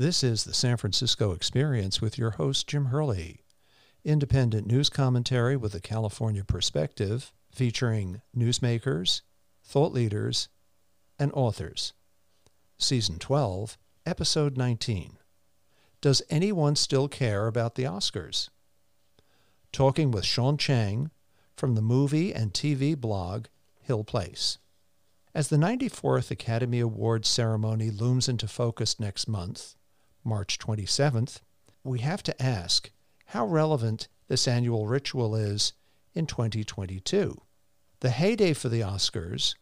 This is the San Francisco Experience with your host, Jim Herlihy. Independent news commentary with a California perspective featuring newsmakers, thought leaders, and authors. Season 12, Episode 19. Does anyone still care about the Oscars? Talking with Shaun Chang from the movie and TV blog Hill Place. As the 94th Academy Awards ceremony looms into focus next month, March 27th, we have to ask how relevant this annual ritual is in 2022. The heyday for the Oscars,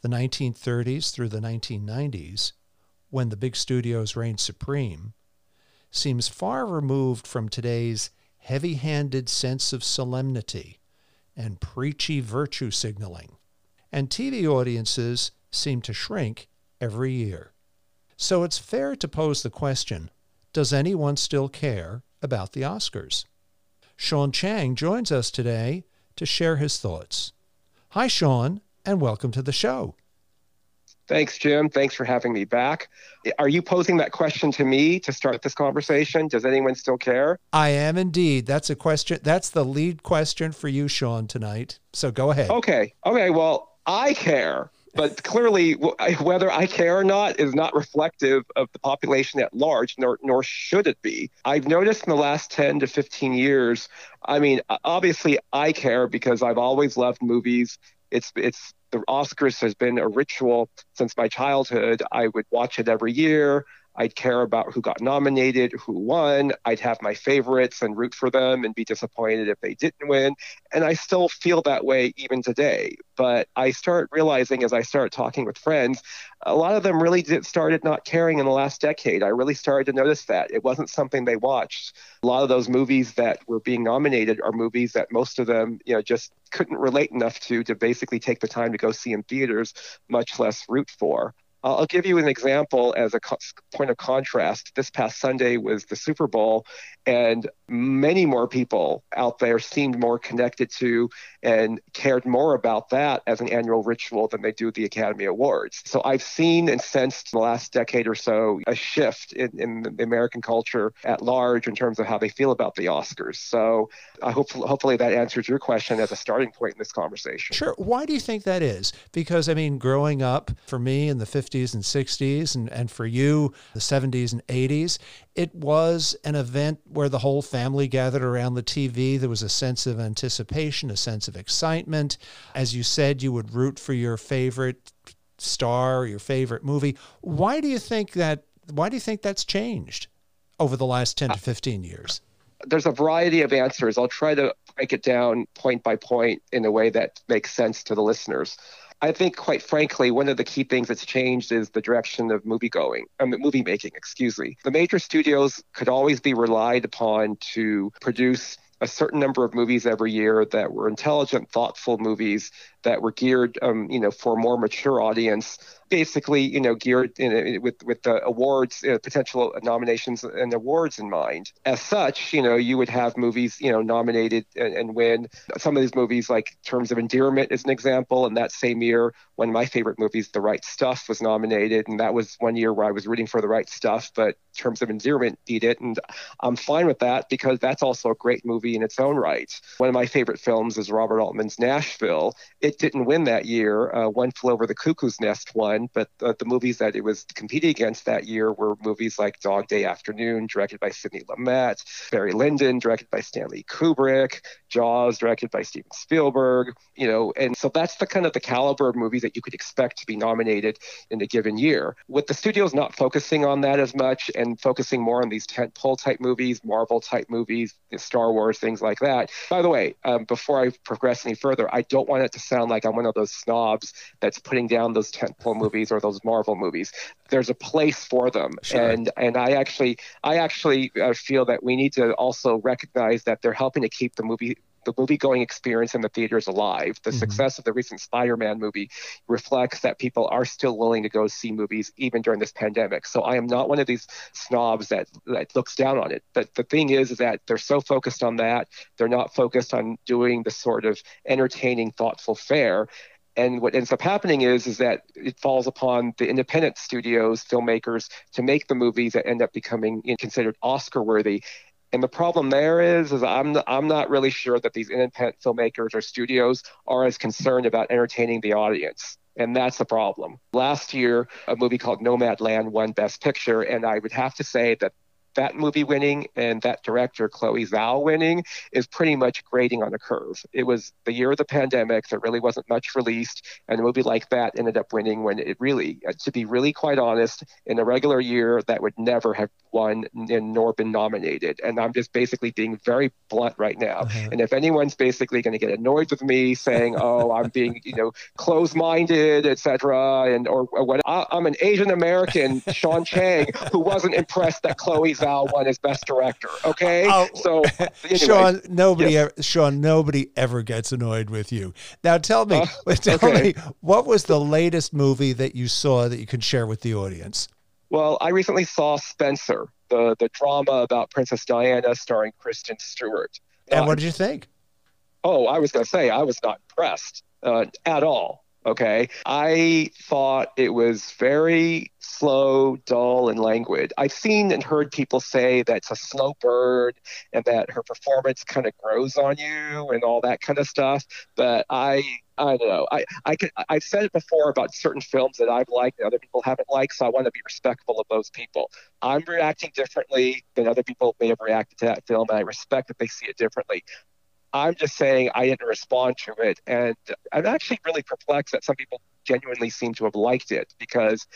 the 1930s through the 1990s, when the big studios reigned supreme, seems far removed from today's heavy handed sense of solemnity and preachy virtue signaling. And TV audiences seem to shrink every year. So it's fair to pose the question does anyone still care about the Oscars? Shaun Chang joins us today to share his thoughts. Hi, Shaun, and welcome to the show. Thanks, Jim. Thanks for having me back. Are you posing that question to me to start this conversation? Does anyone still care? I am indeed. That's a question. That's the lead question for you, Shaun, tonight. So go ahead. Okay. Okay. Well, I care but clearly, whether I care or not is not reflective of the population at large, nor nor should it be. I've noticed in the last 10 to 15 years. I mean, obviously, I care because I've always loved movies. It's it's the Oscars has been a ritual since my childhood. I would watch it every year. I'd care about who got nominated, who won. I'd have my favorites and root for them and be disappointed if they didn't win. And I still feel that way even today. But I start realizing as I start talking with friends, a lot of them really did started not caring in the last decade. I really started to notice that. It wasn't something they watched. A lot of those movies that were being nominated are movies that most of them, you know, just couldn't relate enough to to basically take the time to go see in theaters, much less root for. I'll give you an example as a co- point of contrast. This past Sunday was the Super Bowl, and many more people out there seemed more connected to and cared more about that as an annual ritual than they do the Academy Awards. So I've seen and sensed in the last decade or so a shift in, in the American culture at large in terms of how they feel about the Oscars. So I hope hopefully that answers your question as a starting point in this conversation. Sure. Why do you think that is? Because I mean, growing up for me in the 50s and 60s, and, and for you, the 70s and 80s, it was an event where the whole family gathered around the TV. There was a sense of anticipation, a sense of excitement. As you said, you would root for your favorite star, your favorite movie. Why do you think that? Why do you think that's changed over the last 10 to 15 years? There's a variety of answers. I'll try to break it down point by point in a way that makes sense to the listeners. I think, quite frankly, one of the key things that's changed is the direction of movie going, um, movie making, excuse me. The major studios could always be relied upon to produce a certain number of movies every year that were intelligent, thoughtful movies that were geared, um, you know, for a more mature audience basically, you know, geared with with the awards, uh, potential nominations and awards in mind. As such, you know, you would have movies, you know, nominated and, and win. Some of these movies, like Terms of Endearment, is an example. And that same year, one of my favorite movies, The Right Stuff, was nominated, and that was one year where I was rooting for The Right Stuff, but Terms of Endearment beat it, and I'm fine with that because that's also a great movie in its own right. One of my favorite films is Robert Altman's Nashville. It didn't win that year. Uh, one Flew Over the Cuckoo's Nest won but the, the movies that it was competing against that year were movies like Dog Day Afternoon, directed by Sidney Lumet, Barry Lyndon, directed by Stanley Kubrick, Jaws, directed by Steven Spielberg, you know, and so that's the kind of the caliber of movies that you could expect to be nominated in a given year. With the studios not focusing on that as much and focusing more on these tentpole type movies, Marvel type movies, Star Wars, things like that. By the way, um, before I progress any further, I don't want it to sound like I'm one of those snobs that's putting down those tentpole movies or those Marvel movies. There's a place for them, sure. and and I actually I actually uh, feel that we need to also recognize that they're helping to keep the movie the movie going experience in the theaters alive. The mm-hmm. success of the recent Spider Man movie reflects that people are still willing to go see movies even during this pandemic. So I am not one of these snobs that, that looks down on it. But the thing is, is that they're so focused on that, they're not focused on doing the sort of entertaining, thoughtful fare And what ends up happening is is that it falls upon the independent studios, filmmakers, to make the movies that end up becoming considered Oscar worthy. And the problem there is, is I'm I'm not really sure that these independent filmmakers or studios are as concerned about entertaining the audience. And that's the problem. Last year, a movie called Nomadland won Best Picture, and I would have to say that that movie winning and that director Chloe Zhao winning is pretty much grading on a curve. It was the year of the pandemic, there really wasn't much released, and a movie like that ended up winning when it really, uh, to be really quite honest, in a regular year that would never have won and nor been nominated. And I'm just basically being very blunt right now. Uh-huh. And if anyone's basically going to get annoyed with me saying, "Oh, I'm being you know closed-minded, etc., and or, or what, I'm an Asian American, Shaun Chang, who wasn't impressed that Chloe Zhao won as best director. Okay, oh, so anyway, Shaun, nobody, yes. ever, Shaun, nobody ever gets annoyed with you. Now, tell me, uh, tell okay. me, what was the latest movie that you saw that you could share with the audience? Well, I recently saw Spencer, the the drama about Princess Diana, starring Kristen Stewart. And what did you think? Oh, I was going to say I was not impressed uh, at all. Okay. I thought it was very slow, dull, and languid. I've seen and heard people say that it's a slow bird and that her performance kind of grows on you and all that kind of stuff. But I I don't know. I, I could, I've said it before about certain films that I've liked and other people haven't liked, so I want to be respectful of those people. I'm reacting differently than other people may have reacted to that film, and I respect that they see it differently. I'm just saying I didn't respond to it. And I'm actually really perplexed that some people genuinely seem to have liked it because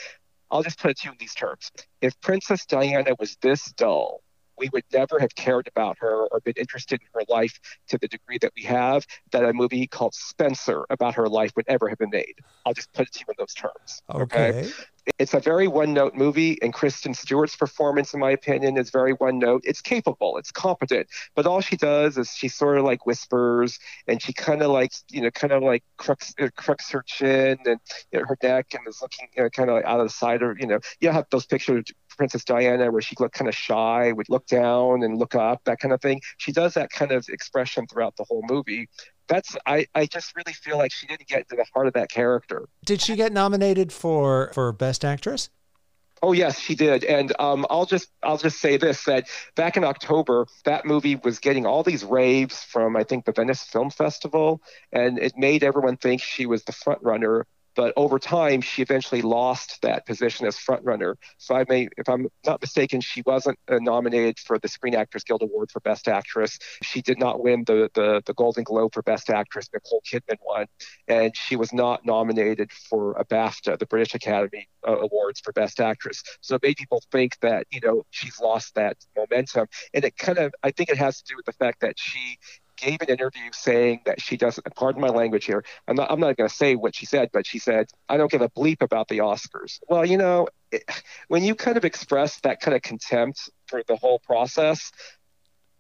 I'll just put it to you in these terms. If Princess Diana was this dull, we would never have cared about her or been interested in her life to the degree that we have, that a movie called Spencer about her life would ever have been made. I'll just put it to you in those terms. Okay. okay? It's a very one note movie, and Kristen Stewart's performance, in my opinion, is very one note. It's capable, it's competent, but all she does is she sort of like whispers and she kind of like, you know, kind of like crooks, uh, crooks her chin and you know, her neck and is looking you know, kind of like out of the side of, you know, you have those pictures Princess Diana, where she looked kind of shy, would look down and look up, that kind of thing. She does that kind of expression throughout the whole movie. That's I, I just really feel like she didn't get to the heart of that character. Did she get nominated for for Best Actress? Oh yes, she did, and um, I'll just I'll just say this: that back in October, that movie was getting all these raves from I think the Venice Film Festival, and it made everyone think she was the front runner. But over time, she eventually lost that position as frontrunner. So I may, if I'm not mistaken, she wasn't uh, nominated for the Screen Actors Guild Award for Best Actress. She did not win the, the, the Golden Globe for Best Actress. Nicole Kidman won. And she was not nominated for a BAFTA, the British Academy uh, Awards for Best Actress. So it made people think that, you know, she's lost that momentum. And it kind of, I think it has to do with the fact that she gave an interview saying that she doesn't, pardon my language here, I'm not, I'm not going to say what she said, but she said, I don't give a bleep about the Oscars. Well, you know, it, when you kind of express that kind of contempt for the whole process,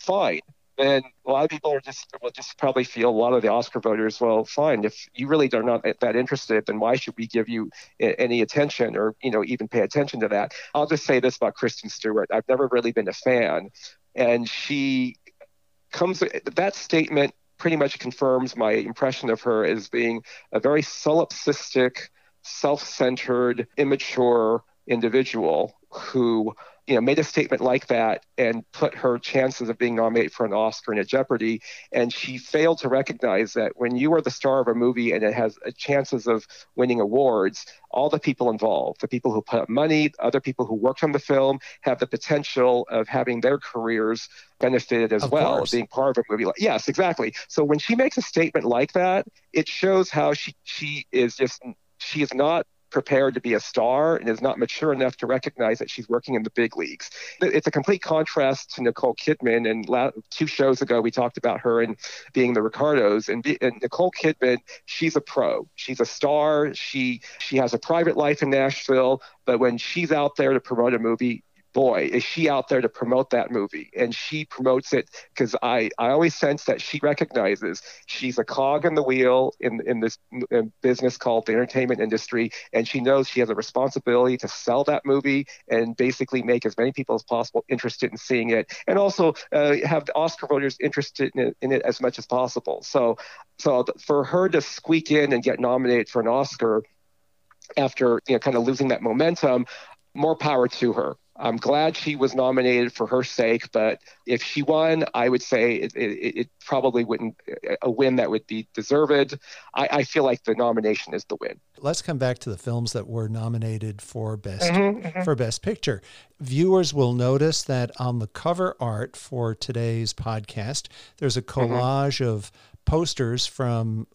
fine. And a lot of people are just will just probably feel a lot of the Oscar voters. Well, fine. If you really are not that interested, then why should we give you any attention or you know even pay attention to that? I'll just say this about Kristen Stewart. I've never really been a fan, and she comes that statement pretty much confirms my impression of her as being a very solipsistic, self-centered, immature individual who you know made a statement like that and put her chances of being nominated for an Oscar in a jeopardy. And she failed to recognize that when you are the star of a movie and it has chances of winning awards all the people involved the people who put up money other people who worked on the film have the potential of having their careers benefited as of well being part of a movie like yes exactly. So when she makes a statement like that it shows how she she is just she is not prepared to be a star and is not mature enough to recognize that she's working in the big leagues. It's a complete contrast to Nicole Kidman. And la- two shows ago, we talked about her and being the Ricardos. And, be- and Nicole Kidman, she's a pro. She's a star. She she has a private life in Nashville. But when she's out there to promote a movie, boy, is she out there to promote that movie. And she promotes it because I, I always sense that she recognizes she's a cog in the wheel in, in this in business called the entertainment industry. And she knows she has a responsibility to sell that movie and basically make as many people as possible interested in seeing it. And also uh, have the Oscar voters interested in it, in it as much as possible. So, so for her to squeak in and get nominated for an Oscar after you know kind of losing that momentum more power to her I'm glad she was nominated for her sake, but if she won, I would say it, it, it probably wouldn't a win that would be deserved. I, I, feel like the nomination is the win. Let's come back to the films that were nominated for best mm-hmm, mm-hmm. for best picture. Viewers will notice that on the cover art for today's podcast, there's a mm-hmm. collage mm-hmm. of posters from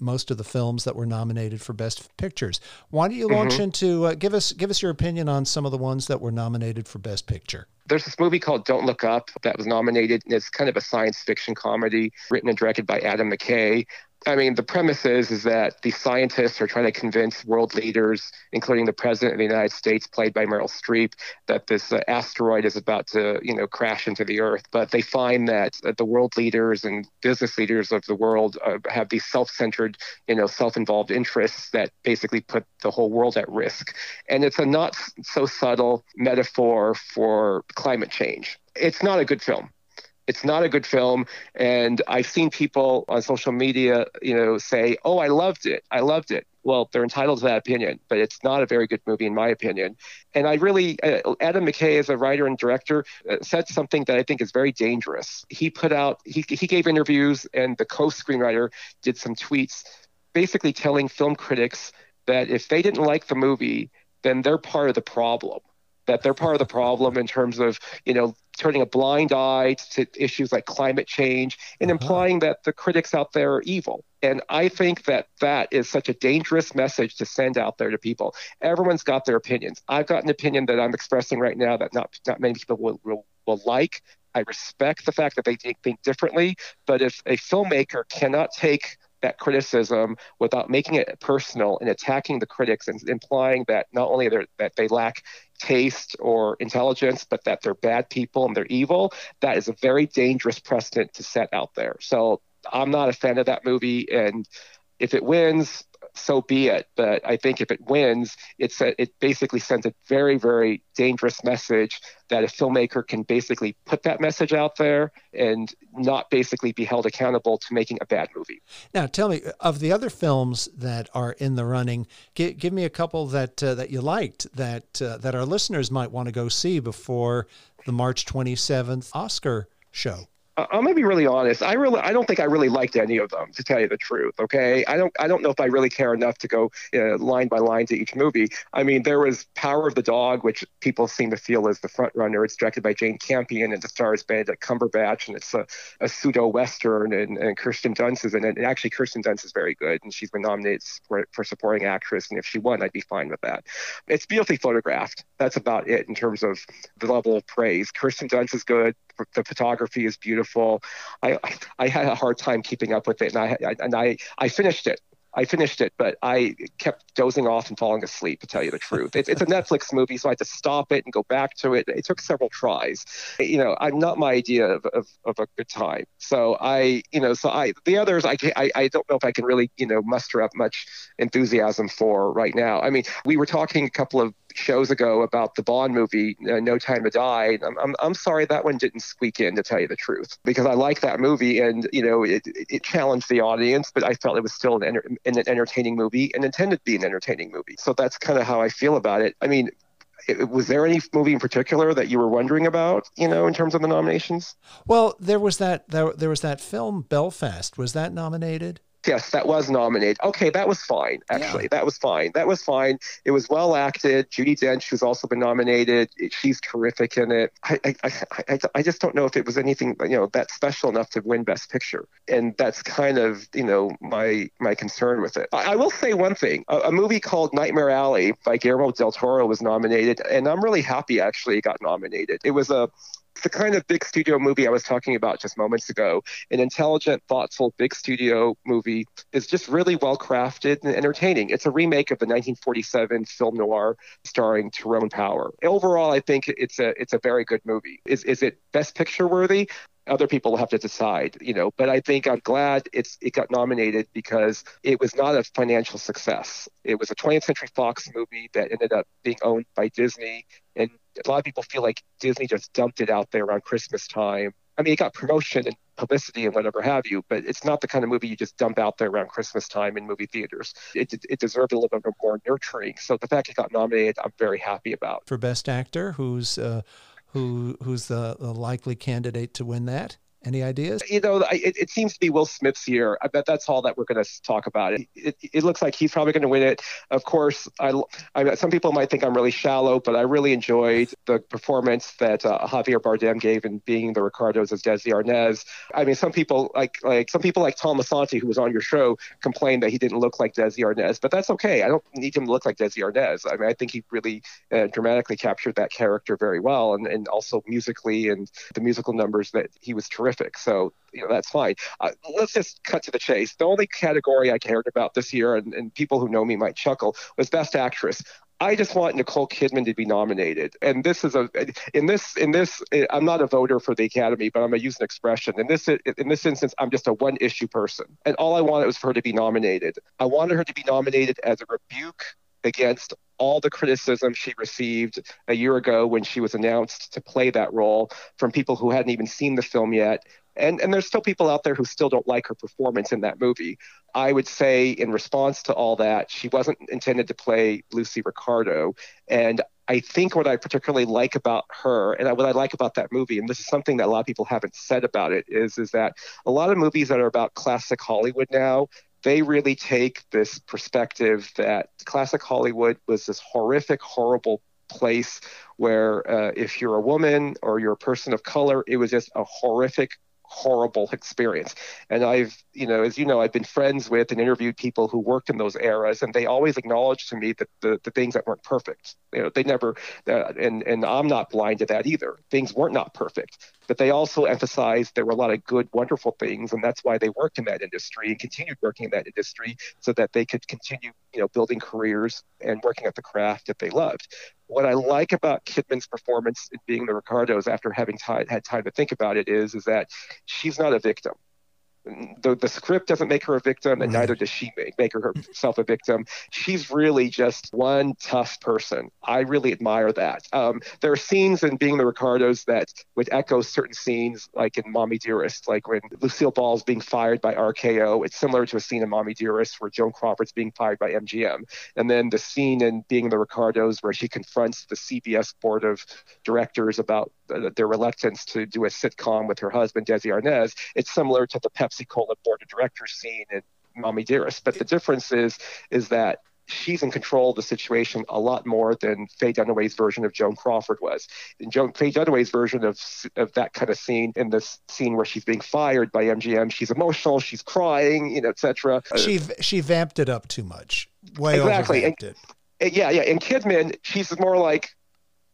most of the films that were nominated for best pictures. Why don't you launch mm-hmm. into uh, give us give us your opinion on some of the ones that were nominated for best picture? There's this movie called Don't Look Up that was nominated, and it's kind of a science fiction comedy written and directed by Adam McKay. I mean, the premise is, is that the scientists are trying to convince world leaders, including the president of the United States, played by Meryl Streep, that this uh, asteroid is about to, you know, crash into the Earth. But they find that uh, the world leaders and business leaders of the world uh, have these self-centered, you know, self-involved interests that basically put the whole world at risk. And it's a not so subtle metaphor for climate change. It's not a good film it's not a good film. And i've seen people on social media you know say oh i loved it. I loved it. Well they're entitled to that opinion but it's not a very good movie in my opinion. And i really uh, adam mckay as a writer and director uh, said something that i think is very dangerous. He put out he, he gave interviews and the co-screenwriter did some tweets basically telling film critics that if they didn't like the movie then they're part of the problem that they're part of the problem in terms of you know turning a blind eye to issues like climate change and uh-huh. implying that the critics out there are evil. And i think that that is such a dangerous message to send out there to people. Everyone's got their opinions. I've got an opinion that i'm expressing right now that not not many people will, will, will like. I respect the fact that they think differently but if a filmmaker cannot take that criticism without making it personal and attacking the critics and implying that not only that they lack taste or intelligence, but that they're bad people and they're evil, that is a very dangerous precedent to set out there. So I'm not a fan of that movie. And if it wins, so be it. But I think if it wins, it's a, it basically sends a very, very dangerous message that a filmmaker can basically put that message out there and not basically be held accountable to making a bad movie. Now, tell me of the other films that are in the running. Give, give me a couple that uh, that you liked that uh, that our listeners might want to go see before the March twenty seventh Oscar show. I'm gonna be really honest. I really, I don't think I really liked any of them, to tell you the truth. Okay, I don't, I don't know if I really care enough to go uh, line by line to each movie. I mean, there was Power of the Dog, which people seem to feel is the front runner. It's directed by Jane Campion and it stars Benedict Cumberbatch, and it's a, a pseudo western, and, and Kirsten Dunst is in it. And actually, Kirsten Dunst is very good, and she's been nominated for, for supporting actress. And if she won, I'd be fine with that. It's beautifully photographed. That's about it in terms of the level of praise. Kirsten Dunst is good the photography is beautiful. I, I had a hard time keeping up with it, and I, I and I I finished it. I finished it, but I kept dozing off and falling asleep, to tell you the truth. It's, it's a Netflix movie, so I had to stop it and go back to it. It took several tries. You know, I'm not my idea of, of, of a good time. So I, you know, so I, the others, I, I, I don't know if I can really, you know, muster up much enthusiasm for right now. I mean, we were talking a couple of shows ago about the Bond movie, uh, No Time to Die. I'm, I'm, I'm sorry that one didn't squeak in, to tell you the truth, because I like that movie and, you know, it, it challenged the audience, but I felt it was still an, enter, an entertaining movie and intended to be an entertaining movie. So that's kind of how I feel about it. I mean, it, was there any movie in particular that you were wondering about, you know, in terms of the nominations? Well, there was that there, there was that film Belfast. Was that nominated? Yes, that was nominated. Okay, that was fine. Actually, yeah. that was fine. That was fine. It was well acted. Judi Dench, who's also been nominated, she's terrific in it. I, I, I, I just don't know if it was anything you know that special enough to win Best Picture, and that's kind of you know my my concern with it. I, I will say one thing: a, a, movie called Nightmare Alley by Guillermo del Toro was nominated, and I'm really happy actually it got nominated. It was a the kind of big studio movie I was talking about just moments ago. An intelligent, thoughtful, big studio movie is just really well crafted and entertaining. It's a remake of the 1947 film noir starring Tyrone Power. Overall, I think it's a it's a very good movie. Is is it best picture worthy? other people will have to decide, you know. But I think I'm glad it's it got nominated because it was not a financial success. It was a 20th Century Fox movie that ended up being owned by Disney, and a lot of people feel like Disney just dumped it out there around Christmas time. I mean, it got promotion and publicity and whatever have you, but it's not the kind of movie you just dump out there around Christmas time in movie theaters. It, it deserved a little bit more nurturing. So the fact it got nominated, I'm very happy about. For Best Actor, who's uh, who who's the, the likely candidate to win that? Any ideas? You know, it, it seems to be Will Smith's year. I bet that's all that we're going to talk about. It, it, it looks like he's probably going to win it. Of course, I, I, some people might think I'm really shallow, but I really enjoyed the performance that uh, Javier Bardem gave in being the Ricardos as Desi Arnaz. I mean, some people like like some people like Tom Asante, who was on your show, complained that he didn't look like Desi Arnaz, but that's okay. I don't need him to look like Desi Arnaz. I mean, I think he really uh, dramatically captured that character very well, and, and also musically and the musical numbers that he was terrific terrific. So, you know, that's fine. Uh, let's just cut to the chase. The only category I cared about this year, and, and people who know me might chuckle, was Best Actress. I just want Nicole Kidman to be nominated. And this is a in this in this I'm not a voter for the Academy, but I'm gonna use an expression. In this in this instance, I'm just a one issue person, and all I wanted was for her to be nominated. I wanted her to be nominated as a rebuke against all the criticism she received a year ago when she was announced to play that role from people who hadn't even seen the film yet. And, and there's still people out there who still don't like her performance in that movie. I would say, in response to all that, she wasn't intended to play Lucy Ricardo. And I think what I particularly like about her and what I like about that movie, and this is something that a lot of people haven't said about it, is, is that a lot of movies that are about classic Hollywood now, they really take this perspective that classic Hollywood was this horrific, horrible place where uh, if you're a woman or you're a person of color, it was just a horrific, horrible experience. And I've, you know, as you know, I've been friends with and interviewed people who worked in those eras, and they always acknowledged to me that the, the things that weren't perfect, you know, they never, uh, and and I'm not blind to that either. Things weren't not perfect, but they also emphasized there were a lot of good, wonderful things, and that's why they worked in that industry and continued working in that industry so that they could continue, you know, building careers and working at the craft that they loved. What I like about Kidman's performance in being the Ricardos, after having had time to think about it, is is that she's not a victim the, the script doesn't make her a victim, and neither does she make, make herself a victim. She's really just one tough person. I really admire that. Um, there are scenes in Being the Ricardos that would echo certain scenes, like in Mommy Dearest, like when Lucille Ball's being fired by RKO. It's similar to a scene in Mommy Dearest where Joan Crawford's being fired by MGM. And then the scene in Being the Ricardos where she confronts the CBS board of directors about their reluctance to do a sitcom with her husband, Desi Arnaz. It's similar to the Pepsi Cola board of directors scene in Mommy Dearest. But the difference is, is that she's in control of the situation a lot more than Faye Dunaway's version of Joan Crawford was. In Joan, Faye Dunaway's version of, of that kind of scene, in this scene where she's being fired by MGM, she's emotional, she's crying, you know, etc. Uh, she she vamped it up too much. Way exactly. And, it. yeah, yeah. In Kidman, she's more like,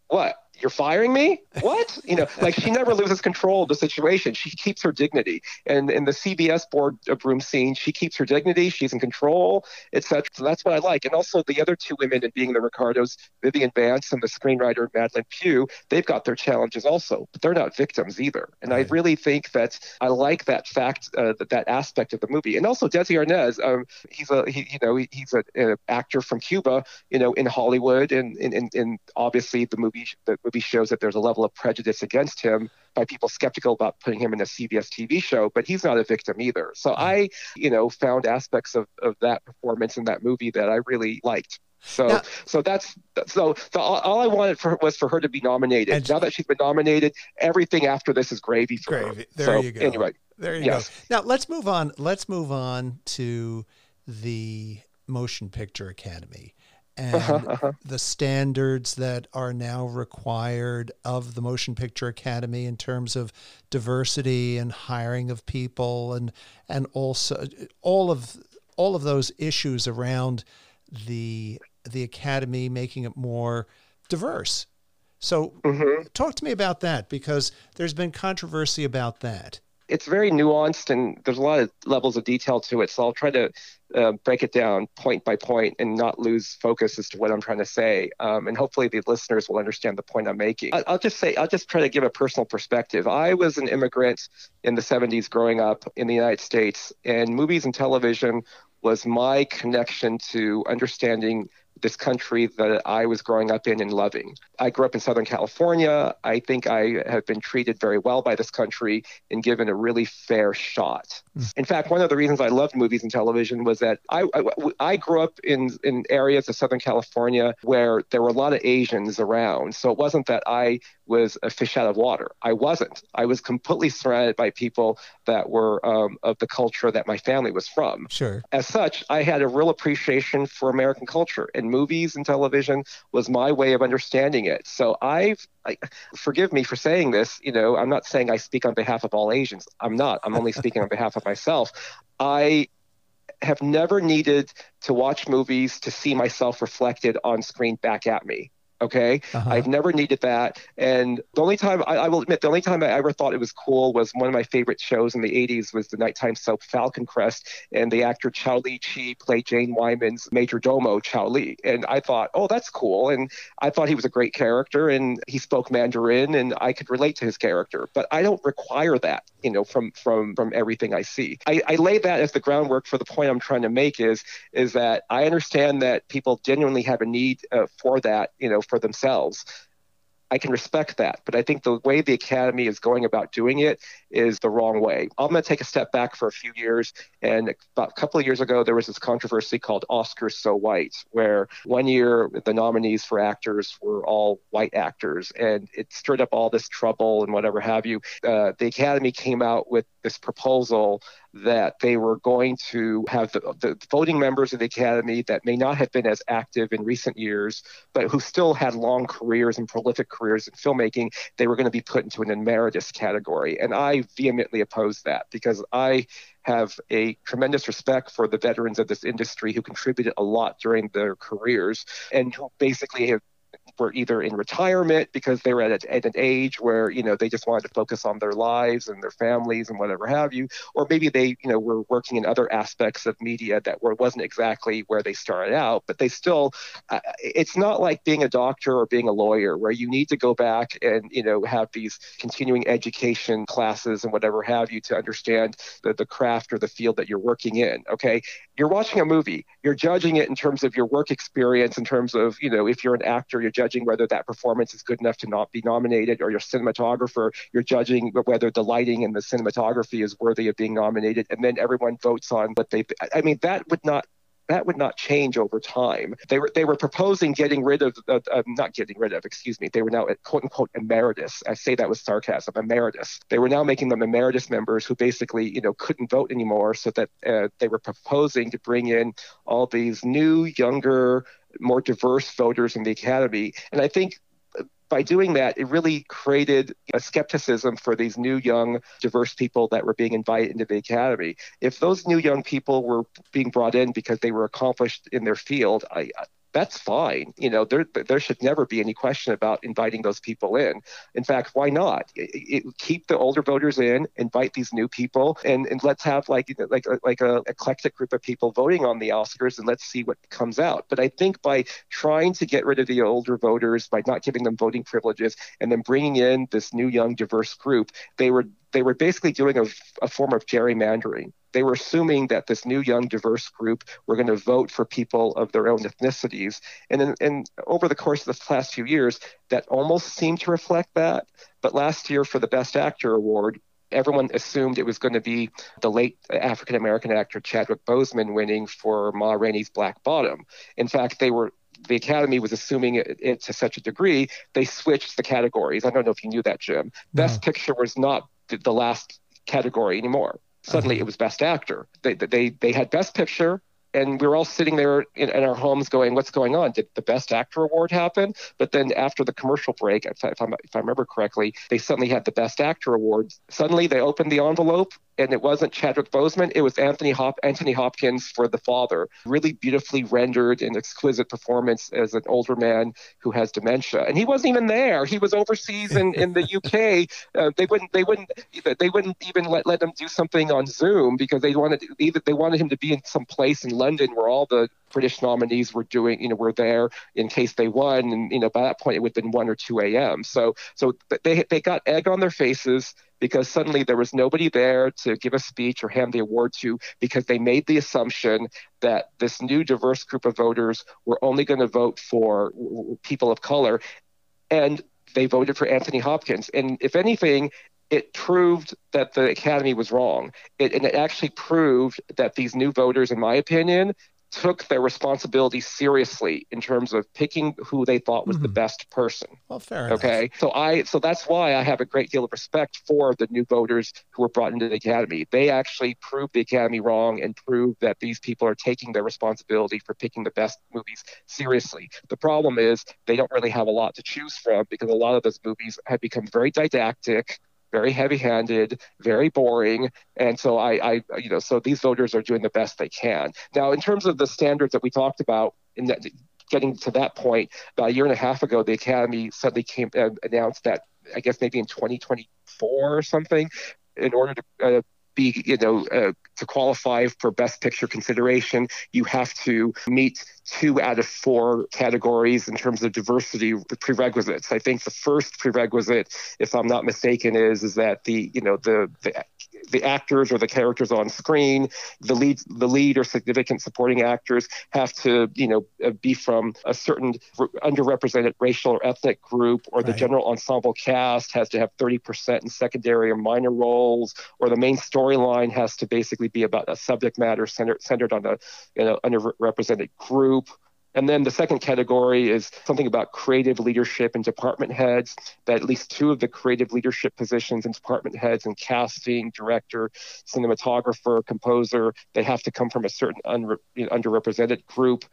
what? You're firing me? What? You know like she never loses control of the situation. She keeps her dignity. And in the cbs board room scene she keeps her dignity. She's in control etc so that's what i like. And also the other two women in being the ricardos vivian vance and the screenwriter madelyn pugh they've got their challenges also but they're not victims either. And right. i really think that i like that fact uh, that, that aspect of the movie. And also desi arnaz um, he's a he, you know he, he's an actor from cuba you know in hollywood and, and, and, and obviously the movie the movie shows that there's a level of prejudice against him by people skeptical about putting him in a CBS TV show, but he's not a victim either. So mm-hmm. I, you know, found aspects of, of that performance in that movie that I really liked. So, now, so that's so. The, all I wanted for was for her to be nominated. And now that she's been nominated, everything after this is gravy for gravy. her. There so, you go. Anyway, there you yes. go. Now let's move on. Let's move on to the Motion Picture Academy and uh-huh, uh-huh. the standards that are now required of the Motion Picture Academy in terms of diversity and hiring of people and and also all of all of those issues around the the academy making it more diverse. So, mm-hmm. talk to me about that because there's been controversy about that. It's very nuanced and there's a lot of levels of detail to it. So, I'll try to uh, break it down point by point and not lose focus as to what I'm trying to say. Um, and hopefully the listeners will understand the point I'm making. I, will just say, I'll just try to give a personal perspective. I was an immigrant in the 70s growing up in the United States, and movies and television was my connection to understanding this country that I was growing up in and loving. I grew up in Southern California. I think I have been treated very well by this country and given a really fair shot. Mm. In fact, one of the reasons I loved movies and television was that I, I, I, grew up in, in areas of Southern California where there were a lot of Asians around. So it wasn't that I was a fish out of water. I wasn't. I was completely surrounded by people that were um, of the culture that my family was from. Sure. As such, I had a real appreciation for American culture, and movies and television was my way of understanding it. So I've, I, forgive me for saying this. You know, I'm not saying I speak on behalf of all Asians. I'm not. I'm only speaking on behalf of myself. I have never needed to watch movies to see myself reflected on screen back at me. Okay. Uh-huh. I've never needed that. And the only time I, I, will admit, the only time I ever thought it was cool was one of my favorite shows in the 80s was the nighttime soap Falcon Crest. And the actor Chao Li Chi played Jane Wyman's major domo, Chao Li. And I thought, oh, that's cool. And I thought he was a great character and he spoke Mandarin and I could relate to his character. But I don't require that, you know, from from from everything I see. I, I lay that as the groundwork for the point I'm trying to make is is that I understand that people genuinely have a need uh, for that, you know, for themselves. I can respect that, but I think the way the academy is going about doing it is the wrong way. I'm going to take a step back for a few years. And about a couple of years ago, there was this controversy called Oscars So White, where one year the nominees for actors were all white actors, and it stirred up all this trouble and whatever have you. Uh, the academy came out with this proposal that they were going to have the, the, voting members of the academy that may not have been as active in recent years, but who still had long careers and prolific careers in filmmaking, they were going to be put into an emeritus category. And I vehemently oppose that because I have a tremendous respect for the veterans of this industry who contributed a lot during their careers and who basically have were either in retirement because they were at, at, an age where you know they just wanted to focus on their lives and their families and whatever have you or maybe they you know were working in other aspects of media that were wasn't exactly where they started out but they still uh, it's not like being a doctor or being a lawyer where you need to go back and you know have these continuing education classes and whatever have you to understand the, the craft or the field that you're working in okay you're watching a movie you're judging it in terms of your work experience in terms of you know if you're an actor you're judging whether that performance is good enough to not be nominated, or your cinematographer, you're judging whether the lighting and the cinematography is worthy of being nominated, and then everyone votes on what they. I mean, that would not that would not change over time. They were they were proposing getting rid of uh, uh, not getting rid of, excuse me. They were now quote unquote emeritus. I say that with sarcasm, emeritus. They were now making them emeritus members who basically you know couldn't vote anymore, so that uh, they were proposing to bring in all these new, younger, more diverse voters in the academy. And I think by doing that, it really created a skepticism for these new, young, diverse people that were being invited into the academy. If those new, young people were being brought in because they were accomplished in their field, I, that's fine. You know, there there should never be any question about inviting those people in. In fact, why not? It, it, keep the older voters in, invite these new people, and, and let's have like like uh, like a eclectic group of people voting on the Oscars, and let's see what comes out. But I think by trying to get rid of the older voters, by not giving them voting privileges, and then bringing in this new, young, diverse group, they were they were basically doing a, a form of gerrymandering they were assuming that this new young diverse group were going to vote for people of their own ethnicities and, in, and over the course of the past few years that almost seemed to reflect that but last year for the best actor award everyone assumed it was going to be the late african american actor chadwick boseman winning for ma rainey's black bottom in fact they were the Academy was assuming it, it, to such a degree, they switched the categories. I don't know if you knew that, Jim. No. Best Picture was not the last category anymore. Suddenly, uh-huh. it was Best Actor. They, they they had Best Picture, and we were all sitting there in, in, our homes going, "What's going on? Did the Best Actor award happen?" But then after the commercial break, if I, if, if I remember correctly, they suddenly had the Best Actor award. Suddenly, they opened the envelope, and it wasn't Chadwick Boseman; it was Anthony Hop- Anthony Hopkins for the father. Really beautifully rendered and exquisite performance as an older man who has dementia, and he wasn't even there. He was overseas in, in the UK. Uh, they wouldn't they wouldn't they wouldn't even let, let him do something on Zoom because they wanted either they wanted him to be in some place in London where all the British nominees were doing, you know, were there in case they won, and you know, by that point it would have been one or two a.m. So, so they they got egg on their faces because suddenly there was nobody there to give a speech or hand the award to because they made the assumption that this new diverse group of voters were only going to vote for people of color, and they voted for Anthony Hopkins. And if anything, it proved that the academy was wrong. It, and it actually proved that these new voters, in my opinion, took their responsibility seriously in terms of picking who they thought was mm-hmm. the best person. Well, fair okay? enough. So I so that's why I have a great deal of respect for the new voters who were brought into the academy. They actually proved the academy wrong and proved that these people are taking their responsibility for picking the best movies seriously. The problem is they don't really have a lot to choose from because a lot of those movies have become very didactic very heavy-handed, very boring, and so I, I, you know, so these voters are doing the best they can. Now, in terms of the standards that we talked about, in that, getting to that point, about a year and a half ago, the Academy suddenly came uh, announced that I guess maybe in 2024 or something, in order to uh, be, you know, uh, to qualify for Best Picture consideration, you have to meet two out of four categories in terms of diversity prerequisites. I think the first prerequisite, if I'm not mistaken, is is that the, you know, the the the actors or the characters on screen, the lead, the lead or significant supporting actors have to, you know, uh, be from a certain underrepresented racial or ethnic group, or the general ensemble cast has to have 30% in secondary or minor roles, or the main storyline has to basically be about a subject matter centered centered on a, you know, underrepresented group. And then the second category is something about creative leadership and department heads, that at least two of the creative leadership positions and department heads and casting, director, cinematographer, composer, they have to come from a certain unre- underrepresented group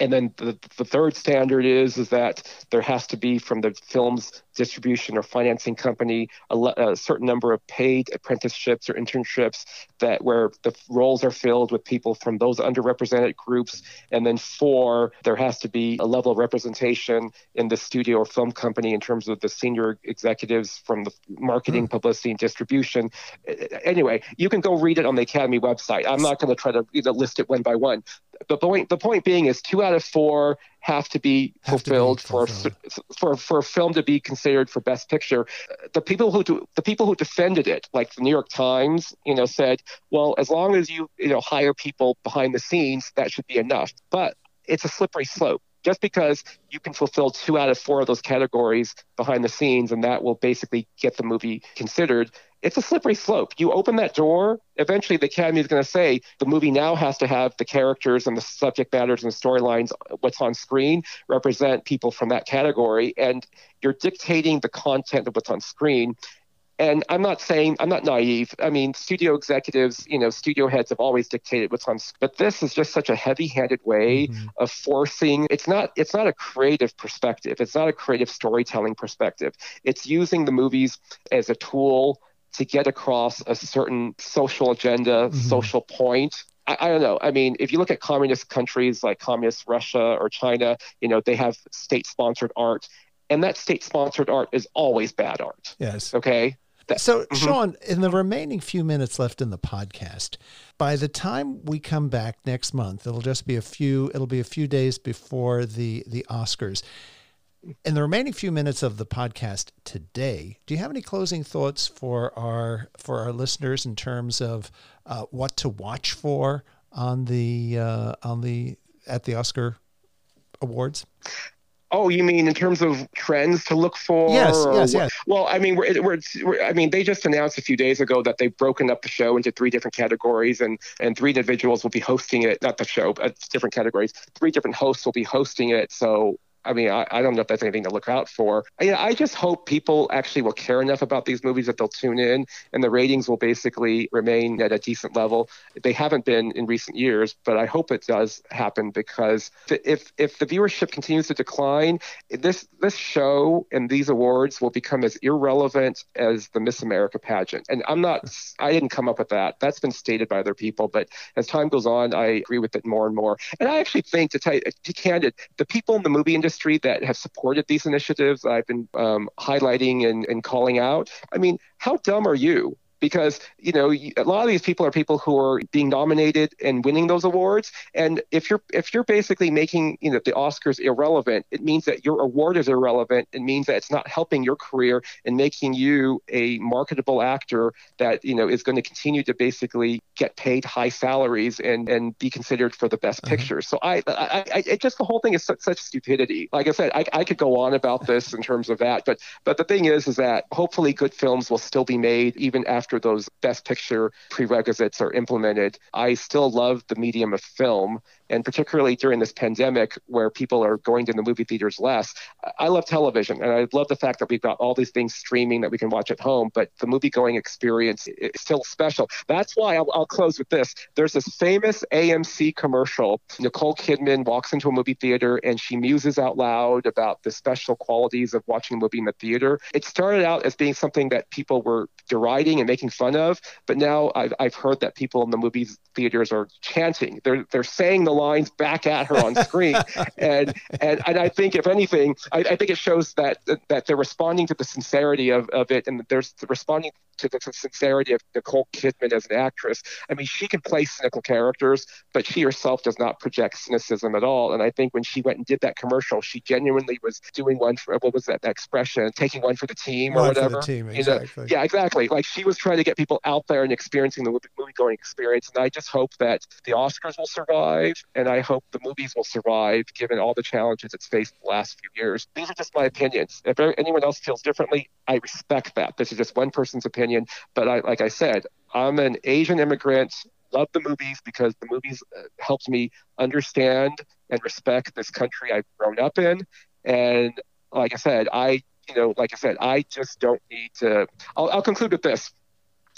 and then the, the third standard is is that there has to be from the film's distribution or financing company a, a, certain number of paid apprenticeships or internships that where the roles are filled with people from those underrepresented groups. And then four there has to be a level of representation in the studio or film company in terms of the senior executives from the marketing mm. publicity and distribution. Anyway you can go read it on the academy website. I'm not going to try to you know, list it one by one the point the point being is two out of four have to be have fulfilled, to be fulfilled. for for for a film to be considered for best picture. The people who do, the people who defended it like the new york times you know said well as long as you you know hire people behind the scenes that should be enough. But it's a slippery slope. Just because you can fulfill two out of four of those categories behind the scenes and that will basically get the movie considered it's a slippery slope. You open that door, eventually the Academy is going to say the movie now has to have the characters and the subject matters and the storylines, what's on screen, represent people from that category. And you're dictating the content of what's on screen. And I'm not saying I'm not naive. I mean, studio executives, you know, studio heads have always dictated what's on. Screen. But this is just such a heavy-handed way mm-hmm. of forcing. It's not. It's not a creative perspective. It's not a creative storytelling perspective. It's using the movies as a tool to get across a certain social agenda, mm-hmm. social point. I, I, don't know. I mean, if you look at communist countries like communist Russia or China, you know, they have state sponsored art, and that state sponsored art is always bad art. Yes. Okay. That, so, mm-hmm. Shaun, in the remaining few minutes left in the podcast, by the time we come back next month, it'll just be a few. It'll be a few days before the the Oscars in the remaining few minutes of the podcast today, do you have any closing thoughts for our for our listeners in terms of uh, what to watch for on the uh, on the at the Oscar awards? Oh, you mean in terms of trends to look for? Yes, yes, yes. Well, I mean, we're, we're, we're, I mean, they just announced a few days ago that they've broken up the show into three different categories, and and three individuals will be hosting it. Not the show, but different categories. Three different hosts will be hosting it. So I mean, I, I don't know if that's anything to look out for. I, I just hope people actually will care enough about these movies that they'll tune in and the ratings will basically remain at a decent level. They haven't been in recent years, but I hope it does happen because if if the viewership continues to decline, this this show and these awards will become as irrelevant as the Miss America pageant. And I'm not I didn't come up with that. That's been stated by other people, but as time goes on, I agree with it more and more. And I actually think to tell you, to be candid, the people in the movie industry that have supported these initiatives that I've been um, highlighting and, and calling out, I mean, how dumb are you? because you know a lot of these people are people who are being nominated and winning those awards. And if you're if you're basically making you know the oscars irrelevant it means that your award is irrelevant. It means that it's not helping your career and making you a marketable actor that you know is going to continue to basically get paid high salaries and and be considered for the best uh-huh. pictures. So I, I i it just the whole thing is such, such stupidity. Like i said I, I could go on about this in terms of that but but the thing is is that hopefully good films will still be made even after those best picture prerequisites are implemented, I still love the medium of film and particularly during this pandemic where people are going to the movie theaters less. I love television, and I love the fact that we've got all these things streaming that we can watch at home, but the movie going experience is still special. That's why I'll, I'll close with this. There's this famous AMC commercial. Nicole Kidman walks into a movie theater and she muses out loud about the special qualities of watching a movie in the theater. It started out as being something that people were deriding and making fun of, but now I've, I've heard that people in the movie theaters are chanting. They're, they're saying the lines back at her on screen. and, and and I think if anything, I, I, think it shows that that they're responding to the sincerity of, of it, and there's the responding to the sincerity of Nicole Kidman as an actress. I mean, she can play cynical characters, but she herself does not project cynicism at all. And I think when she went and did that commercial, she genuinely was doing one for what was that expression, taking one for the team or whatever. team, exactly. You know? Yeah, exactly. Like she was trying to get people out there and experiencing the movie going experience. And I just hope that the Oscars will survive, and I hope the movies will survive given all the challenges it's faced the last few years. These are just my opinions. If anyone else feels differently, I respect that. This is just one person's opinion. But I, like I said, I'm an Asian immigrant. Love the movies because the movies uh, helped me understand and respect this country I've grown up in. And like I said, I, you know, like I said, I just don't need to. I'll, I'll conclude with this.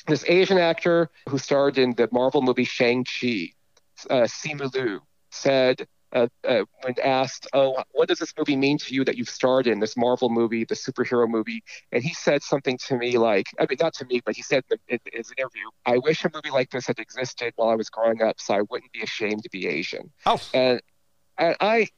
This Asian actor who starred in the Marvel movie Shang-Chi, uh, Simu Liu, said uh, uh, when asked, "Oh, what does this movie mean to you that you've starred in this Marvel movie, the superhero movie?" and he said something to me like, I mean, not to me, but he said in, in his interview, "I wish a movie like this had existed while I was growing up, so I wouldn't be ashamed to be Asian." Oh, and, and I.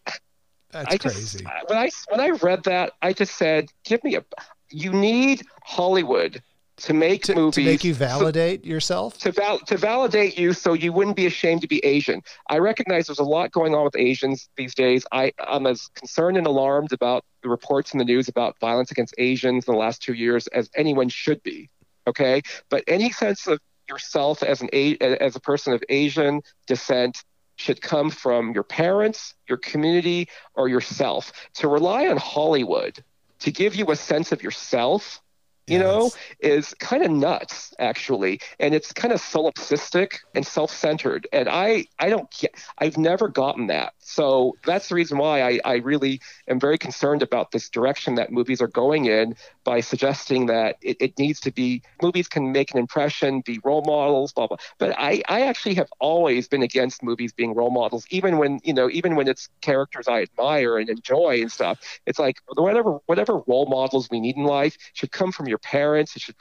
That's I crazy. Just, when I when I read that, I just said, "Give me a." You need Hollywood to make to, movies to make you validate so, yourself? To val- to validate you so you wouldn't be ashamed to be asian. I recognize there's a lot going on with asians these days. I, i'm as concerned and alarmed about the reports in the news about violence against asians in the last two years as anyone should be okay? But any sense of yourself as an as a person of asian descent should come from your parents your community or yourself. To rely on hollywood to give you a sense of yourself you know, is kind of nuts actually, and it's kind of solipsistic and self-centered. And I, I don't get, I've never gotten that. So that's the reason why I, I really am very concerned about this direction that movies are going in by suggesting that it, it needs to be movies can make an impression, be role models, blah blah. But I, I actually have always been against movies being role models, even when you know, even when it's characters I admire and enjoy and stuff. It's like whatever whatever role models we need in life should come from your parents, it should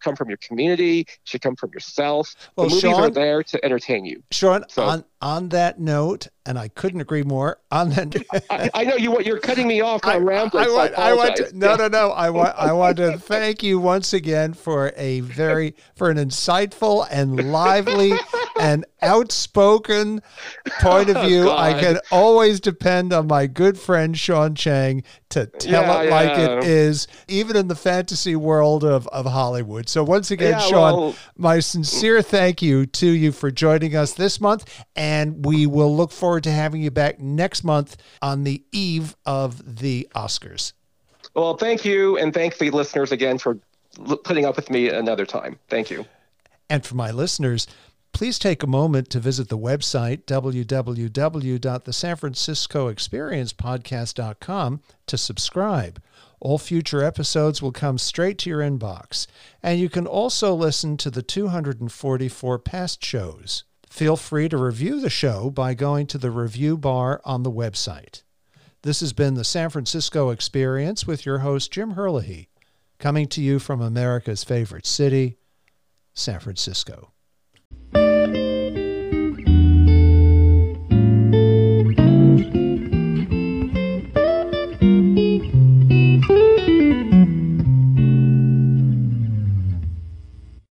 come from your community, it should come from yourself. Well, the movies Shaun, are there to entertain you. Shaun, so, on on that note, and I couldn't agree more. On that, I, I, know you. You're cutting me off. I, I, want, I want to, no, no, no. I want. I want to thank you once again for a very for an insightful and lively and outspoken point of oh, view. Oh, I can always depend on my good friend Shaun Chang to tell yeah, it yeah. like it is, even in the fantasy world of, of Hollywood. So once again, yeah, Shaun, well, my sincere thank you to you for joining us this month, and we will look forward to having you back next month on the eve of the Oscars. Well, thank you, and thank the listeners again for putting up with me another time. Thank you. And for my listeners, please take a moment to visit the website www.thesanfranciscoexperiencepodcast.com to subscribe. All future episodes will come straight to your inbox, and you can also listen to the 244 past shows. Feel free to review the show by going to the review bar on the website. This has been the San Francisco Experience with your host, Jim Herlihy, coming to you from America's favorite city, San Francisco.